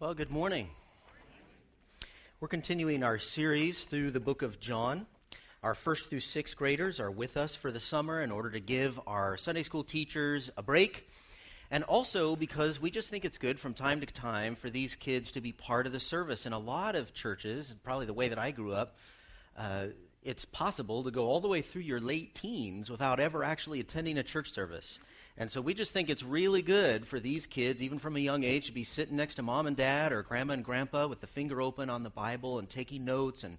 Well, good morning. We're continuing our series through the book of John. Our first through sixth graders are with us for the summer in order to give our Sunday school teachers a break. And also because we just think it's good from time to time for these kids to be part of the service. In a lot of churches, probably the way that I grew up, uh, it's possible to go all the way through your late teens without ever actually attending a church service. And so we just think it's really good for these kids, even from a young age, to be sitting next to mom and dad or grandma and grandpa with the finger open on the Bible and taking notes and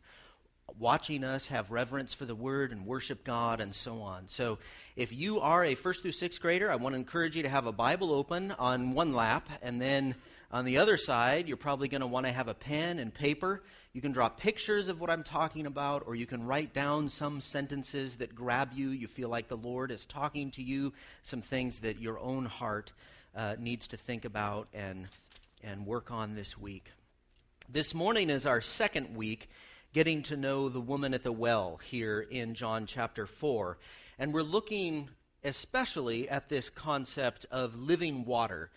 watching us have reverence for the Word and worship God and so on. So if you are a first through sixth grader, I want to encourage you to have a Bible open on one lap and then on the other side, you're probably going to want to have a pen and paper. You can draw pictures of what I'm talking about, or you can write down some sentences that grab you. You feel like the Lord is talking to you, some things that your own heart uh, needs to think about and, and work on this week. This morning is our second week getting to know the woman at the well here in John chapter 4. And we're looking especially at this concept of living water.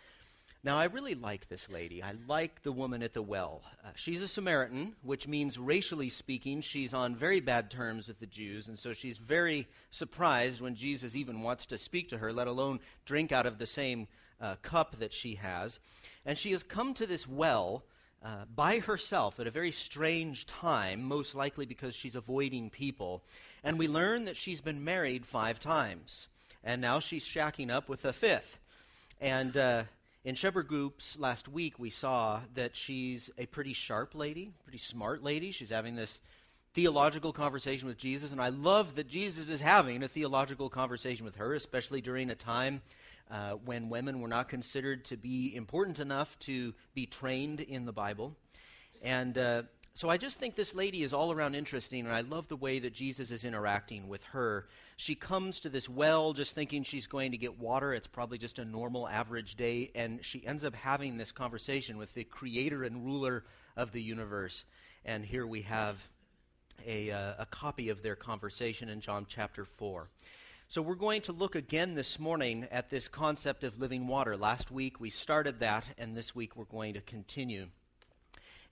Now, I really like this lady. I like the woman at the well. Uh, she's a Samaritan, which means, racially speaking, she's on very bad terms with the Jews, and so she's very surprised when Jesus even wants to speak to her, let alone drink out of the same uh, cup that she has. And she has come to this well uh, by herself at a very strange time, most likely because she's avoiding people. And we learn that she's been married five times, and now she's shacking up with a fifth. And uh, in shepherd groups last week, we saw that she's a pretty sharp lady, pretty smart lady. She's having this theological conversation with Jesus, and I love that Jesus is having a theological conversation with her, especially during a time uh, when women were not considered to be important enough to be trained in the Bible. And uh, so I just think this lady is all around interesting, and I love the way that Jesus is interacting with her. She comes to this well just thinking she's going to get water. It's probably just a normal, average day, and she ends up having this conversation with the creator and ruler of the universe. And here we have a, uh, a copy of their conversation in John chapter 4. So, we're going to look again this morning at this concept of living water. Last week we started that, and this week we're going to continue.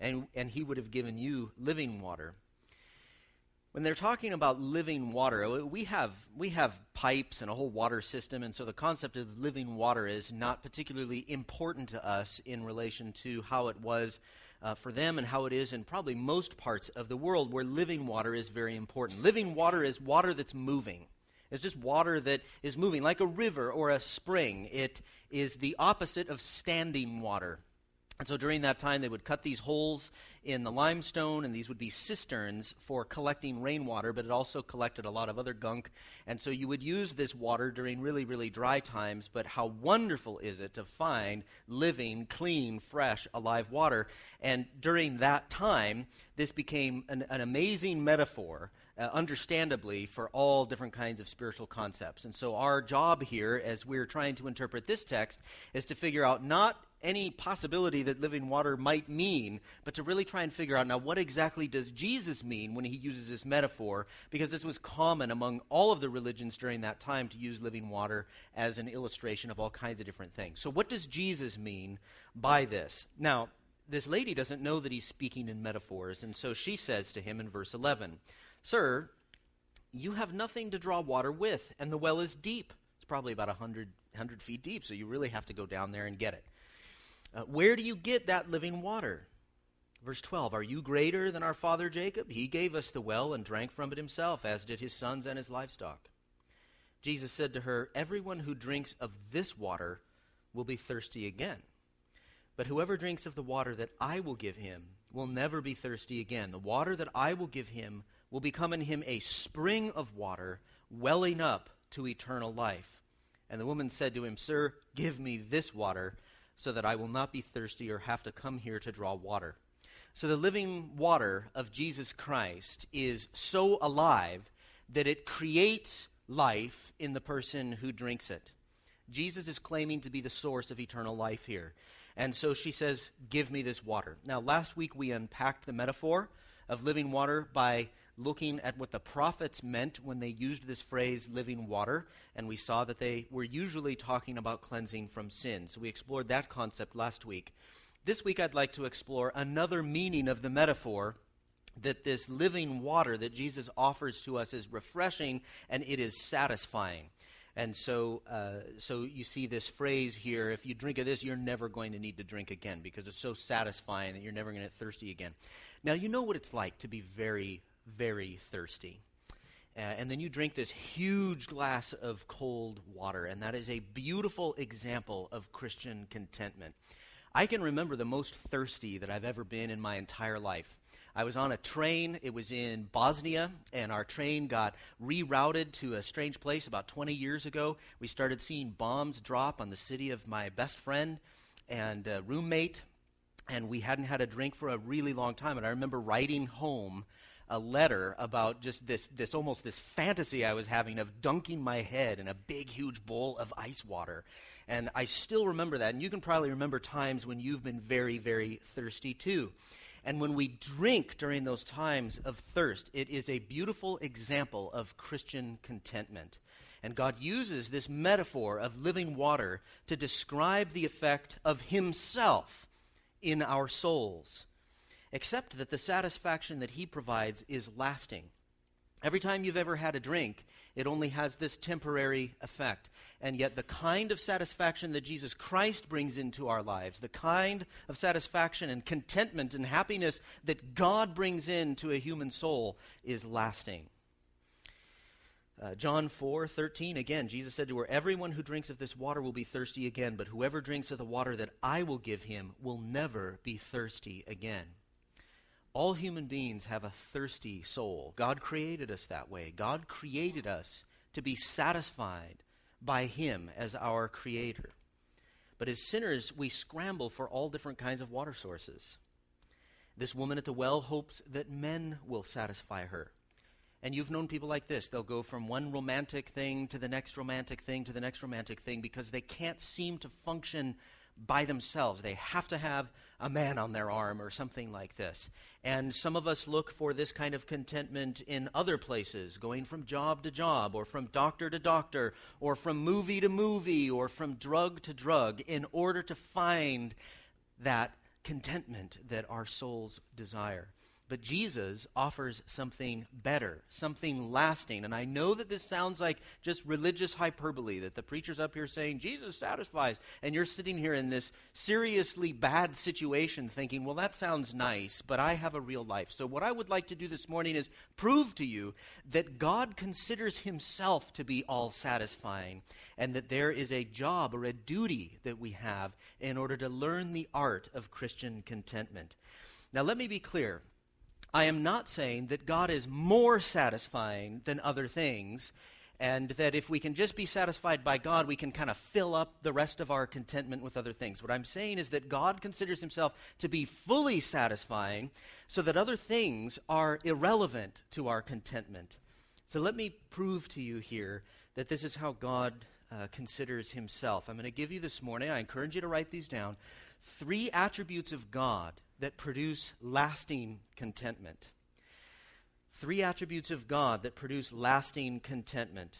and, and he would have given you living water. When they're talking about living water, uh, we have, we have pipes and a whole water system, and so the concept of living water is not particularly important to us in relation to how it was uh, for them and how it is in probably most parts of the world where living water is very important. Living water is water that's moving. It's just water that is moving, like a river or a spring. It is the opposite of standing water. And so during that time, they would cut these holes in the limestone, and these would be cisterns for collecting rainwater, but it also collected a lot of other gunk. And so you would use this water during really, really dry times. But how wonderful is it to find living, clean, fresh, alive water? And during that time, this became an, an amazing metaphor uh, understandably, for all different kinds of spiritual concepts. And so, our job here, as we're trying to interpret this text, is to figure out not any possibility that living water might mean, but to really try and figure out now what exactly does Jesus mean when he uses this metaphor, because this was common among all of the religions during that time to use living water as an illustration of all kinds of different things. So, what does Jesus mean by this? Now, this lady doesn't know that he's speaking in metaphors, and so she says to him in verse 11, Sir, you have nothing to draw water with, and the well is deep. It's probably about 100, 100 feet deep, so you really have to go down there and get it. Uh, where do you get that living water? Verse 12 Are you greater than our father Jacob? He gave us the well and drank from it himself, as did his sons and his livestock. Jesus said to her, Everyone who drinks of this water will be thirsty again. But whoever drinks of the water that I will give him will never be thirsty again. The water that I will give him will become in him a spring of water welling up to eternal life. And the woman said to him, Sir, give me this water so that I will not be thirsty or have to come here to draw water. So the living water of Jesus Christ is so alive that it creates life in the person who drinks it. Jesus is claiming to be the source of eternal life here. And so she says, Give me this water. Now, last week we unpacked the metaphor of living water by looking at what the prophets meant when they used this phrase living water, and we saw that they were usually talking about cleansing from sin. So we explored that concept last week. This week I'd like to explore another meaning of the metaphor that this living water that Jesus offers to us is refreshing and it is satisfying. And so, uh, so you see this phrase here if you drink of this, you're never going to need to drink again because it's so satisfying that you're never going to get thirsty again. Now, you know what it's like to be very, very thirsty. Uh, and then you drink this huge glass of cold water, and that is a beautiful example of Christian contentment. I can remember the most thirsty that I've ever been in my entire life. I was on a train. It was in Bosnia, and our train got rerouted to a strange place about 20 years ago. We started seeing bombs drop on the city of my best friend and uh, roommate, and we hadn't had a drink for a really long time. And I remember riding home a letter about just this, this almost this fantasy I was having of dunking my head in a big, huge bowl of ice water. And I still remember that. And you can probably remember times when you've been very, very thirsty too. And when we drink during those times of thirst, it is a beautiful example of Christian contentment. And God uses this metaphor of living water to describe the effect of Himself in our souls, except that the satisfaction that He provides is lasting. Every time you've ever had a drink, it only has this temporary effect. And yet, the kind of satisfaction that Jesus Christ brings into our lives, the kind of satisfaction and contentment and happiness that God brings into a human soul, is lasting. Uh, John 4 13, again, Jesus said to her, Everyone who drinks of this water will be thirsty again, but whoever drinks of the water that I will give him will never be thirsty again. All human beings have a thirsty soul. God created us that way. God created us to be satisfied by Him as our Creator. But as sinners, we scramble for all different kinds of water sources. This woman at the well hopes that men will satisfy her. And you've known people like this. They'll go from one romantic thing to the next romantic thing to the next romantic thing because they can't seem to function by themselves. They have to have a man on their arm or something like this. And some of us look for this kind of contentment in other places, going from job to job, or from doctor to doctor, or from movie to movie, or from drug to drug, in order to find that contentment that our souls desire. But Jesus offers something better, something lasting. And I know that this sounds like just religious hyperbole, that the preacher's up here saying, Jesus satisfies. And you're sitting here in this seriously bad situation thinking, well, that sounds nice, but I have a real life. So, what I would like to do this morning is prove to you that God considers himself to be all satisfying, and that there is a job or a duty that we have in order to learn the art of Christian contentment. Now, let me be clear. I am not saying that God is more satisfying than other things, and that if we can just be satisfied by God, we can kind of fill up the rest of our contentment with other things. What I'm saying is that God considers himself to be fully satisfying, so that other things are irrelevant to our contentment. So let me prove to you here that this is how God uh, considers himself. I'm going to give you this morning, I encourage you to write these down, three attributes of God that produce lasting contentment. Three attributes of God that produce lasting contentment.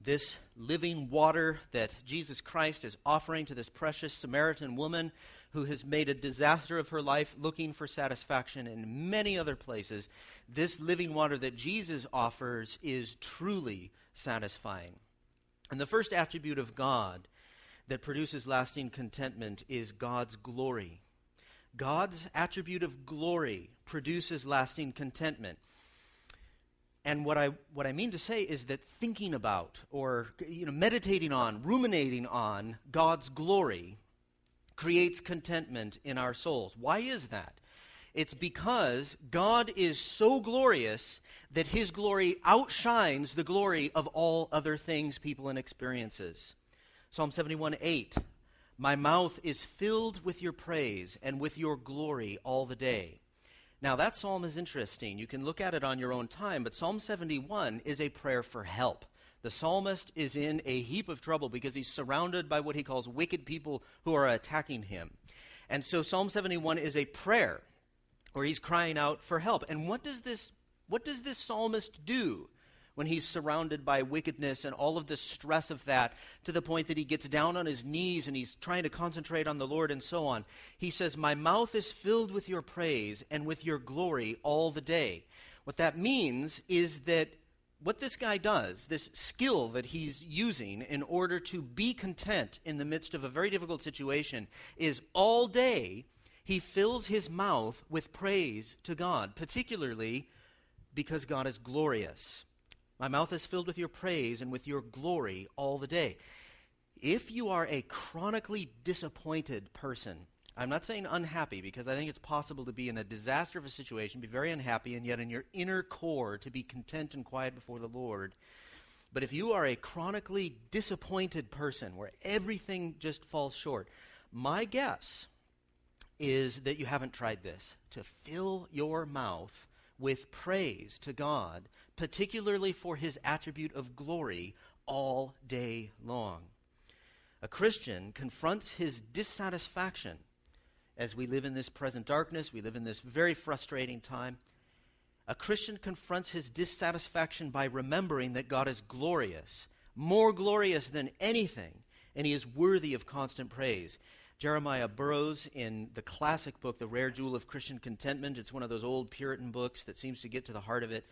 This living water that Jesus Christ is offering to this precious Samaritan woman who has made a disaster of her life looking for satisfaction in many other places. This living water that Jesus offers is truly satisfying. And the first attribute of God that produces lasting contentment is God's glory. God's attribute of glory produces lasting contentment. And what I, what I mean to say is that thinking about or you know, meditating on, ruminating on God's glory creates contentment in our souls. Why is that? It's because God is so glorious that his glory outshines the glory of all other things, people, and experiences. Psalm 71 8 My mouth is filled with your praise and with your glory all the day. Now, that psalm is interesting. You can look at it on your own time, but Psalm 71 is a prayer for help. The psalmist is in a heap of trouble because he's surrounded by what he calls wicked people who are attacking him. And so Psalm 71 is a prayer where he's crying out for help. And what does this what does this psalmist do? When he's surrounded by wickedness and all of the stress of that to the point that he gets down on his knees and he's trying to concentrate on the Lord and so on. He says, My mouth is filled with your praise and with your glory all the day. What that means is that what this guy does, this skill that he's using in order to be content in the midst of a very difficult situation, is all day he fills his mouth with praise to God, particularly because God is glorious. My mouth is filled with your praise and with your glory all the day. If you are a chronically disappointed person, I'm not saying unhappy because I think it's possible to be in a disaster of a situation, be very unhappy, and yet in your inner core to be content and quiet before the Lord. But if you are a chronically disappointed person where everything just falls short, my guess is that you haven't tried this to fill your mouth with praise to God particularly for his attribute of glory, all day long. A Christian confronts his dissatisfaction as we live in this present darkness, we live in this very frustrating time. A Christian confronts his dissatisfaction by remembering that God is glorious, more glorious than anything, and he is worthy of constant praise. Jeremiah Burroughs, in the classic book, The Rare Jewel of Christian Contentment, it's one of those old Puritan books that seems to get to the heart of it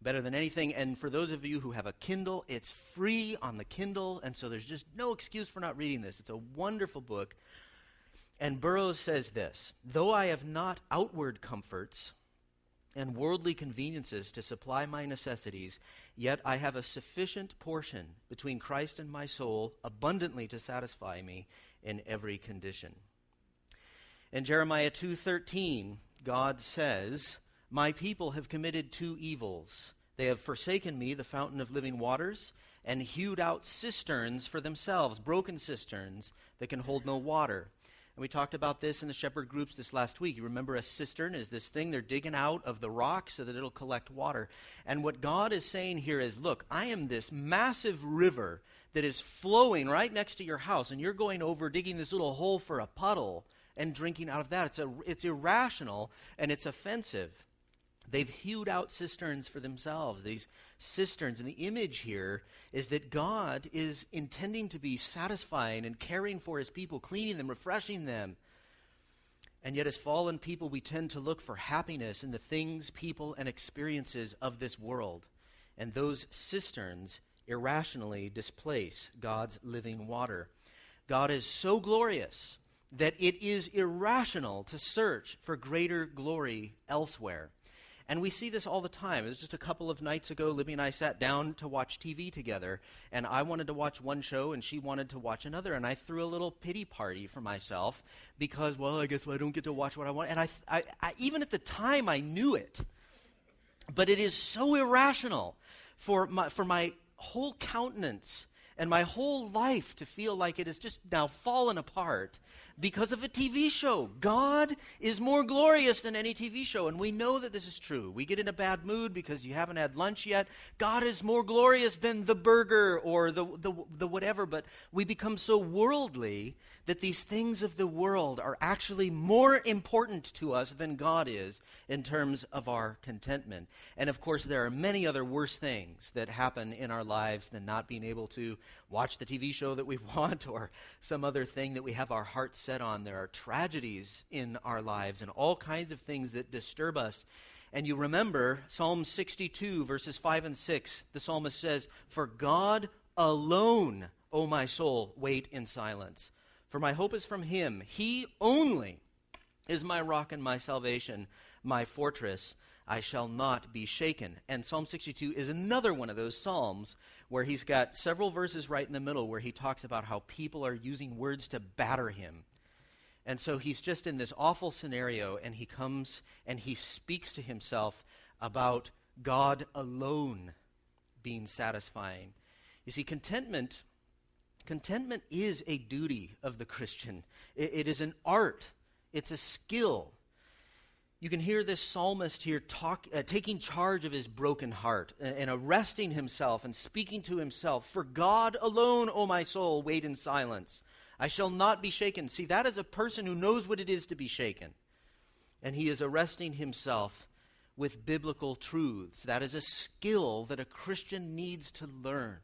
better than anything. And for those of you who have a Kindle, it's free on the Kindle, and so there's just no excuse for not reading this. It's a wonderful book. And Burroughs says this Though I have not outward comforts and worldly conveniences to supply my necessities, yet I have a sufficient portion between Christ and my soul abundantly to satisfy me in every condition. In Jeremiah 2:13, God says, my people have committed two evils. They have forsaken me, the fountain of living waters, and hewed out cisterns for themselves, broken cisterns that can hold no water. And we talked about this in the shepherd groups this last week. You remember a cistern is this thing they're digging out of the rock so that it'll collect water. And what God is saying here is look, I am this massive river that is flowing right next to your house, and you're going over digging this little hole for a puddle and drinking out of that. It's, a, it's irrational and it's offensive. They've hewed out cisterns for themselves, these cisterns. And the image here is that God is intending to be satisfying and caring for his people, cleaning them, refreshing them. And yet, as fallen people, we tend to look for happiness in the things, people, and experiences of this world. And those cisterns irrationally displace God's living water. God is so glorious that it is irrational to search for greater glory elsewhere. And we see this all the time. It was just a couple of nights ago, Libby and I sat down to watch TV together, and I wanted to watch one show, and she wanted to watch another. And I threw a little pity party for myself because, well, I guess I don't get to watch what I want. And I, I, I even at the time, I knew it. But it is so irrational for my, for my whole countenance and my whole life to feel like it has just now fallen apart because of a TV show. God is more glorious than any TV show, and we know that this is true. We get in a bad mood because you haven't had lunch yet. God is more glorious than the burger or the, the, the whatever, but we become so worldly that these things of the world are actually more important to us than God is in terms of our contentment. And of course, there are many other worse things that happen in our lives than not being able to watch the TV show that we want or some other thing that we have our hearts set on. There are tragedies in our lives and all kinds of things that disturb us. And you remember Psalm 62, verses 5 and 6. The psalmist says, For God alone, O my soul, wait in silence for my hope is from him. He only is my rock and my salvation, my fortress. I shall not be shaken. And Psalm 62 is another one of those Psalms where he's got several verses right in the middle where he talks about how people are using words to batter him. And so he's just in this awful scenario, and he comes and he speaks to himself about God alone being satisfying. You see, contentment Contentment is a duty of the Christian, it, it is an art, it's a skill. You can hear this psalmist here talk, uh, taking charge of his broken heart and, arresting himself and speaking to himself. For God alone, O my soul, wait in silence. I shall not be shaken. See, that is a person who knows what it is to be shaken. And he is arresting himself with biblical truths. That is a skill that a Christian needs to learn.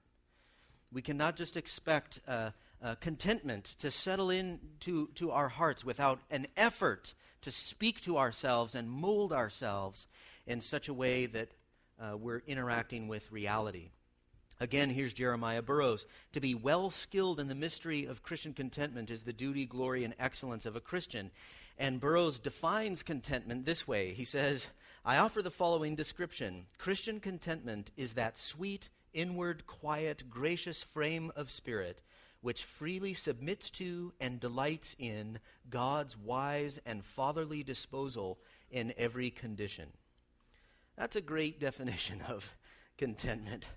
We cannot just expect uh, uh, contentment to settle into to our hearts without an effort to speak to ourselves and mold ourselves in such a way that uh, we're interacting with reality. Again, here's Jeremiah Burroughs. To be well skilled in the mystery of Christian contentment is the duty, glory, and excellence of a Christian. And Burroughs defines contentment this way He says, I offer the following description Christian contentment is that sweet, inward, quiet, gracious frame of spirit which freely submits to and delights in God's wise and fatherly disposal in every condition. That's a great definition of contentment.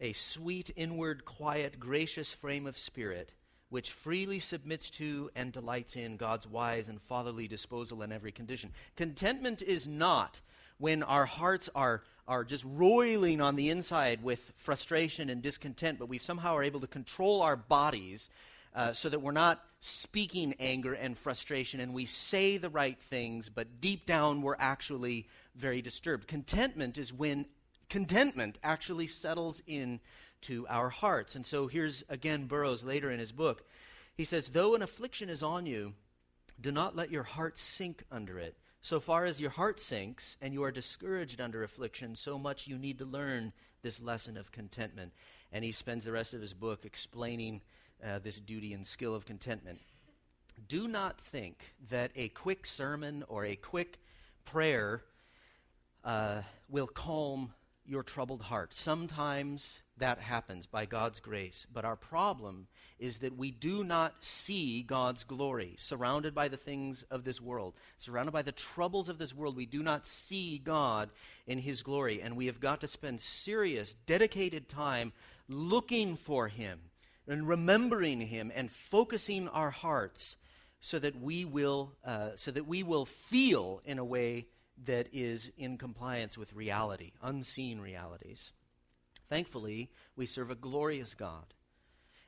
A sweet, inward, quiet, gracious frame of spirit which freely submits to and delights in God's wise and fatherly disposal in every condition. Contentment is not when our hearts are are just roiling on the inside with frustration and discontent, but we somehow are able to control our bodies uh, so that we're not speaking anger and frustration and we say the right things, but deep down we're actually very disturbed. Contentment is when contentment actually settles in to our hearts. And so here's again Burroughs later in his book. He says, Though an affliction is on you, do not let your heart sink under it so far as your heart sinks and you are discouraged under affliction, so much you need to learn this lesson of contentment. And he spends the rest of his book explaining uh, this duty and skill of contentment. Do not think that a quick sermon or a quick prayer uh, will calm your troubled heart. Sometimes that happens by God's grace. But our problem is that we do not see God's glory. Surrounded by the things of this world, surrounded by the troubles of this world, we do not see God in His glory. And we have got to spend serious, dedicated time looking for Him and remembering Him and focusing our hearts so that we will, uh, so that we will feel in a way that is in compliance with reality, unseen realities. Thankfully, we serve a glorious God.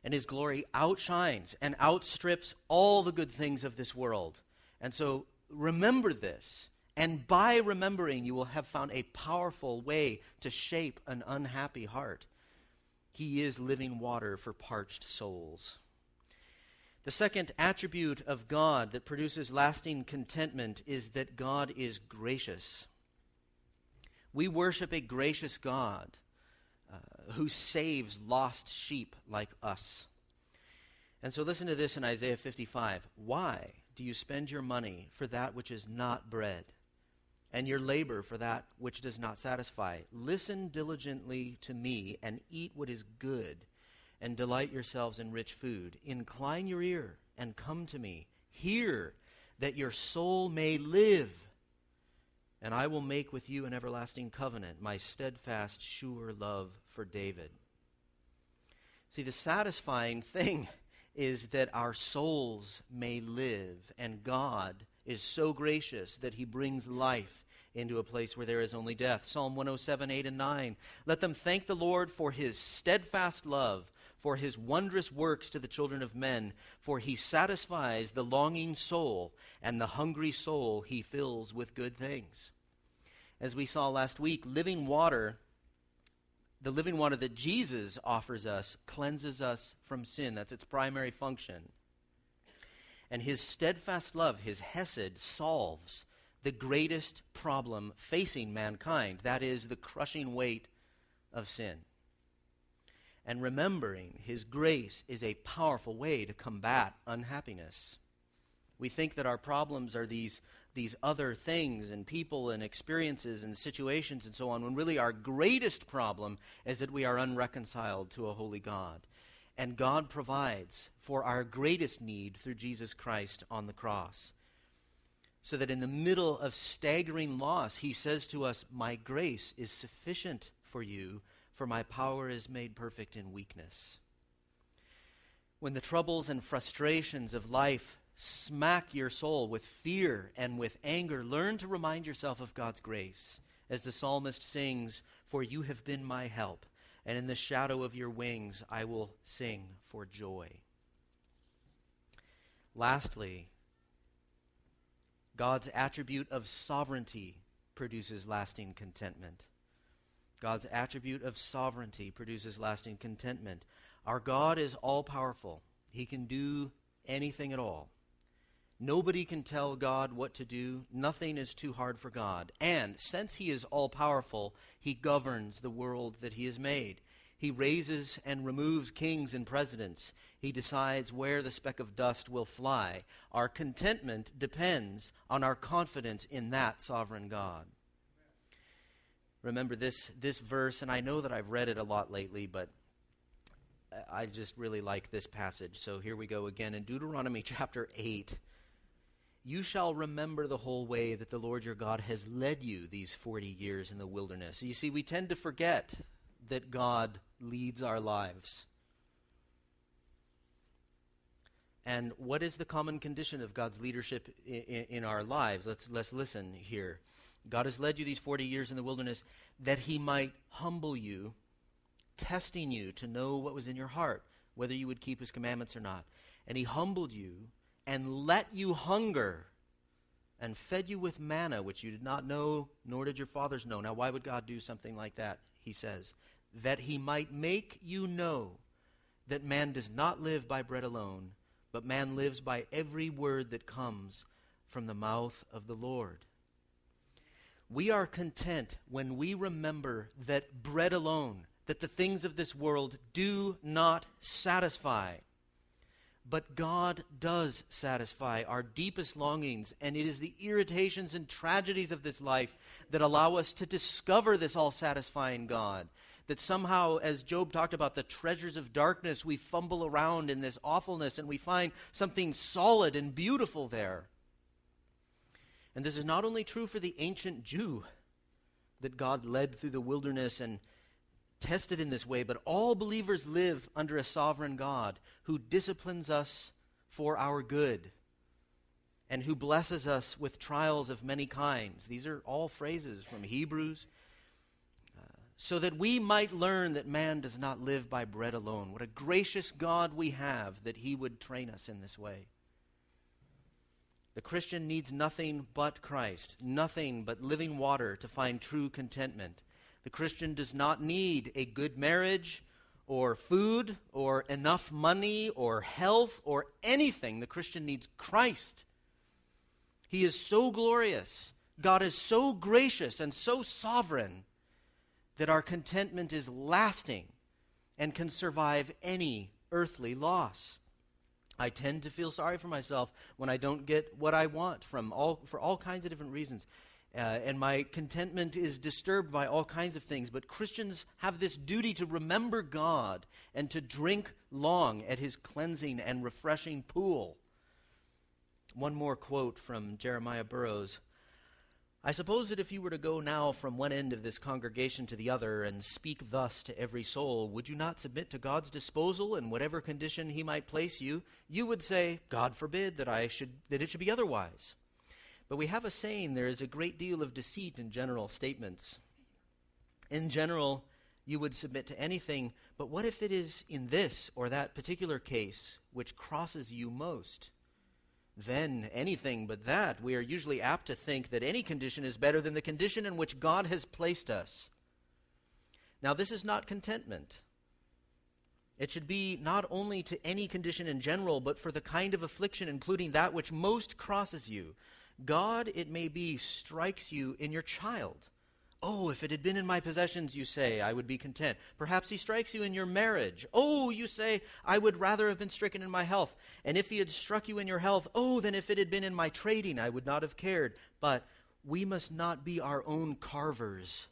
And his glory outshines and outstrips all the good things of this world. And so remember this. And by remembering, you will have found a powerful way to shape an unhappy heart. He is living water for parched souls. The second attribute of God that produces lasting contentment is that God is gracious. We worship a gracious God uh, who saves lost sheep like us. And so listen to this in Isaiah 55. Why do you spend your money for that which is not bread, and your labor for that which does not satisfy? Listen diligently to me and eat what is good and delight yourselves in rich food. Incline your ear and come to me. Hear that your soul may live. And I will make with you an everlasting covenant, my steadfast, sure love for David. See, the satisfying thing is that our souls may live, and God is so gracious that he brings life into a place where there is only death. Psalm 107, 8 and 9. Let them thank the Lord for his steadfast love for his wondrous works to the children of men, for he satisfies the longing soul, and the hungry soul he fills with good things. As we saw last week, living water, the living water that Jesus offers us, cleanses us from sin. That's its primary function. And his steadfast love, his Hesed, solves the greatest problem facing mankind that is, the crushing weight of sin and remembering His grace is a powerful way to combat unhappiness. We think that our problems are these, these other things and people and experiences and situations and so on, when really our greatest problem is that we are unreconciled to a holy God. And God provides for our greatest need through Jesus Christ on the cross. So that in the middle of staggering loss, He says to us, My grace is sufficient for you for my power is made perfect in weakness. When the troubles and frustrations of life smack your soul with fear and with anger, learn to remind yourself of God's grace. As the psalmist sings, For you have been my help, and in the shadow of your wings I will sing for joy. Lastly, God's attribute of sovereignty produces lasting contentment. God's attribute of sovereignty produces lasting contentment. Our God is all powerful, He can do anything at all. Nobody can tell God what to do. Nothing is too hard for God. And since He is all powerful, He governs the world that He has made. He raises and removes kings and presidents. He decides where the speck of dust will fly. Our contentment depends on our confidence in that sovereign God. Remember this, this verse, and I know that I've read it a lot lately, but I just really like this passage. So here we go again in Deuteronomy chapter 8. You shall remember the whole way that the Lord your God has led you these 40 years in the wilderness. You see, we tend to forget that God leads our lives. And what is the common condition of God's leadership in, in, in, our lives? Let's, let's listen here. God has led you these 40 years in the wilderness that he might humble you, testing you to know what was in your heart, whether you would keep his commandments or not. And he humbled you and let you hunger and fed you with manna, which you did not know, nor did your fathers know. Now, why would God do something like that? He says, that he might make you know that man does not live by bread alone, but man lives by every word that comes from the mouth of the Lord. We are content when we remember that bread alone, that the things of this world do not satisfy. But God does satisfy our deepest longings, and it is the irritations and tragedies of this life that allow us to discover this all satisfying God. That somehow, as Job talked about the treasures of darkness, we fumble around in this awfulness and we find something solid and beautiful there. And this is not only true for the ancient Jew that God led through the wilderness and tested in this way, but all believers live under a sovereign God who disciplines us for our good and who blesses us with trials of many kinds. These are all phrases from Hebrews. Uh, so that we might learn that man does not live by bread alone. What a gracious God we have that he would train us in this way. The Christian needs nothing but Christ, nothing but living water to find true contentment. The Christian does not need a good marriage or food or enough money or health or anything. The Christian needs Christ. He is so glorious. God is so gracious and so sovereign that our contentment is lasting and can survive any earthly loss. I tend to feel sorry for myself when I don't get what I want from all, for all kinds of different reasons. Uh, and my contentment is disturbed by all kinds of things. But Christians have this duty to remember God and to drink long at his cleansing and refreshing pool. One more quote from Jeremiah Burroughs. I suppose that if you were to go now from one end of this congregation to the other and speak thus to every soul, would you not submit to God's disposal in whatever condition he might place you? You would say, God forbid that I should that it should be otherwise. But we have a saying there is a great deal of deceit in general statements. In general, you would submit to anything, but what if it is in this or that particular case which crosses you most? Then anything but that, we are usually apt to think that any condition is better than the condition in which God has placed us. Now, this is not contentment. It should be not only to any condition in general, but for the kind of affliction, including that which most crosses you, God, it may be, strikes you in your child. Oh, if it had been in my possessions, you say, I would be content. Perhaps he strikes you in your marriage. Oh, you say, I would rather have been stricken in my health. And if he had struck you in your health, oh, then if it had been in my trading, I would not have cared. But we must not be our own carvers.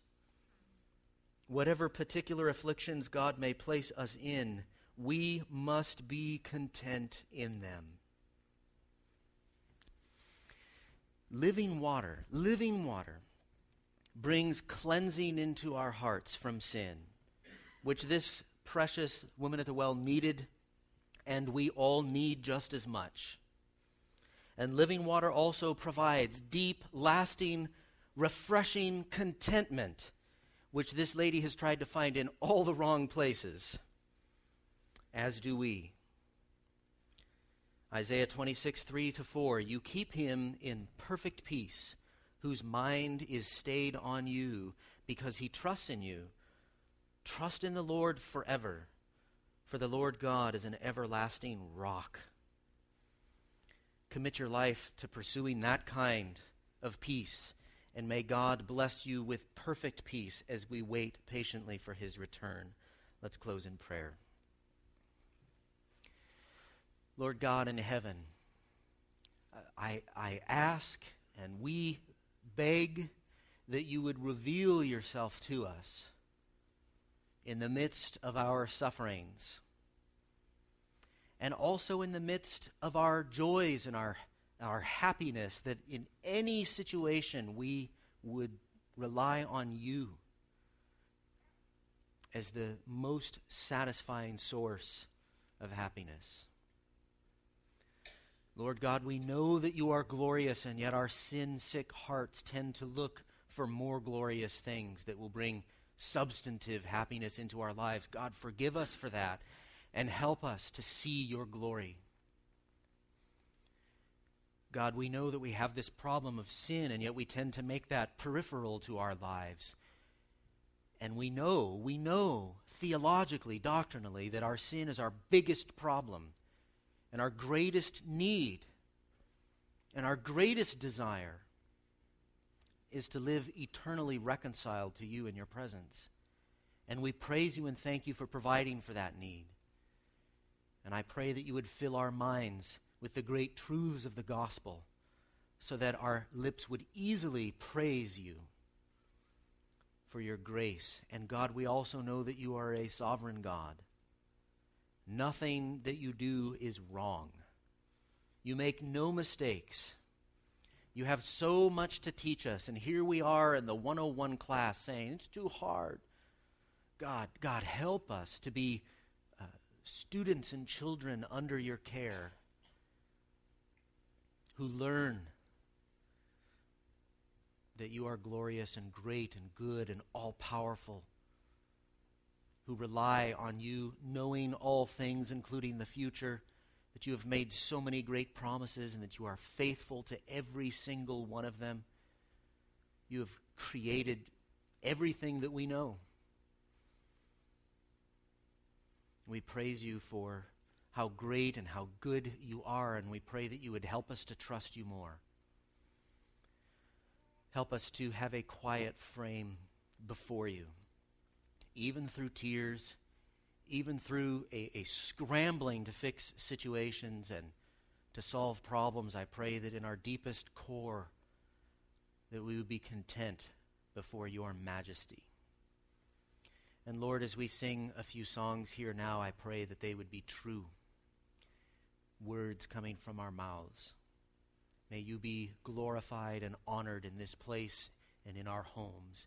Whatever particular afflictions God may place us in, we must be content in them. living water, living water, brings cleansing into our hearts from sin, which this precious woman at the well needed and we all need just as much. And living water also provides deep, lasting, refreshing contentment, which this lady has tried to find in all the wrong places, as do we. Isaiah 26, 3 to 4 You keep him in perfect peace, whose mind is stayed on you, because he trusts in you. Trust in the Lord forever, for the Lord God is an everlasting rock. Commit your life to pursuing that kind of peace, and may God bless you with perfect peace as we wait patiently for his return. Let's close in prayer. Lord God in heaven, I, I ask and we beg that you would reveal yourself to us in the midst of our sufferings and also in the midst of our joys and our, our happiness, that in any situation we would rely on you as the most satisfying source of happiness. Lord God, we know that you are glorious, and yet our sin sick hearts tend to look for more glorious things that will bring substantive happiness into our lives. God, forgive us for that and help us to see your glory. God, we know that we have this problem of sin, and yet we tend to make that peripheral to our lives. And we know, we know theologically, doctrinally, that our sin is our biggest problem and our greatest need and our greatest desire is to live eternally reconciled to you in your presence. And we praise you and thank you for providing for that need. And I pray that you would fill our minds with the great truths of the gospel so that our lips would easily praise you for your grace. And God, we also know that you are a sovereign God. Nothing that you do is wrong. You make no mistakes. You have so much to teach us. And here we are in the 101 class saying, it's too hard. God, God, help us to be uh, students and children under your care who learn that you are glorious and great and good and all powerful, who rely on you, knowing all things, including the future, that you have made so many great promises and that you are faithful to every single one of them. You have created everything that we know. We praise you for how great and how good you are, and we pray that you would help us to trust you more. Help us to have a quiet frame before you, even through tears, even through a, a scrambling to fix situations and to solve problems. I pray that in our deepest core, that we would be content before your majesty. And Lord, as we sing a few songs here now, I pray that they would be true words coming from our mouths. May you be glorified and honored in this place and in our homes.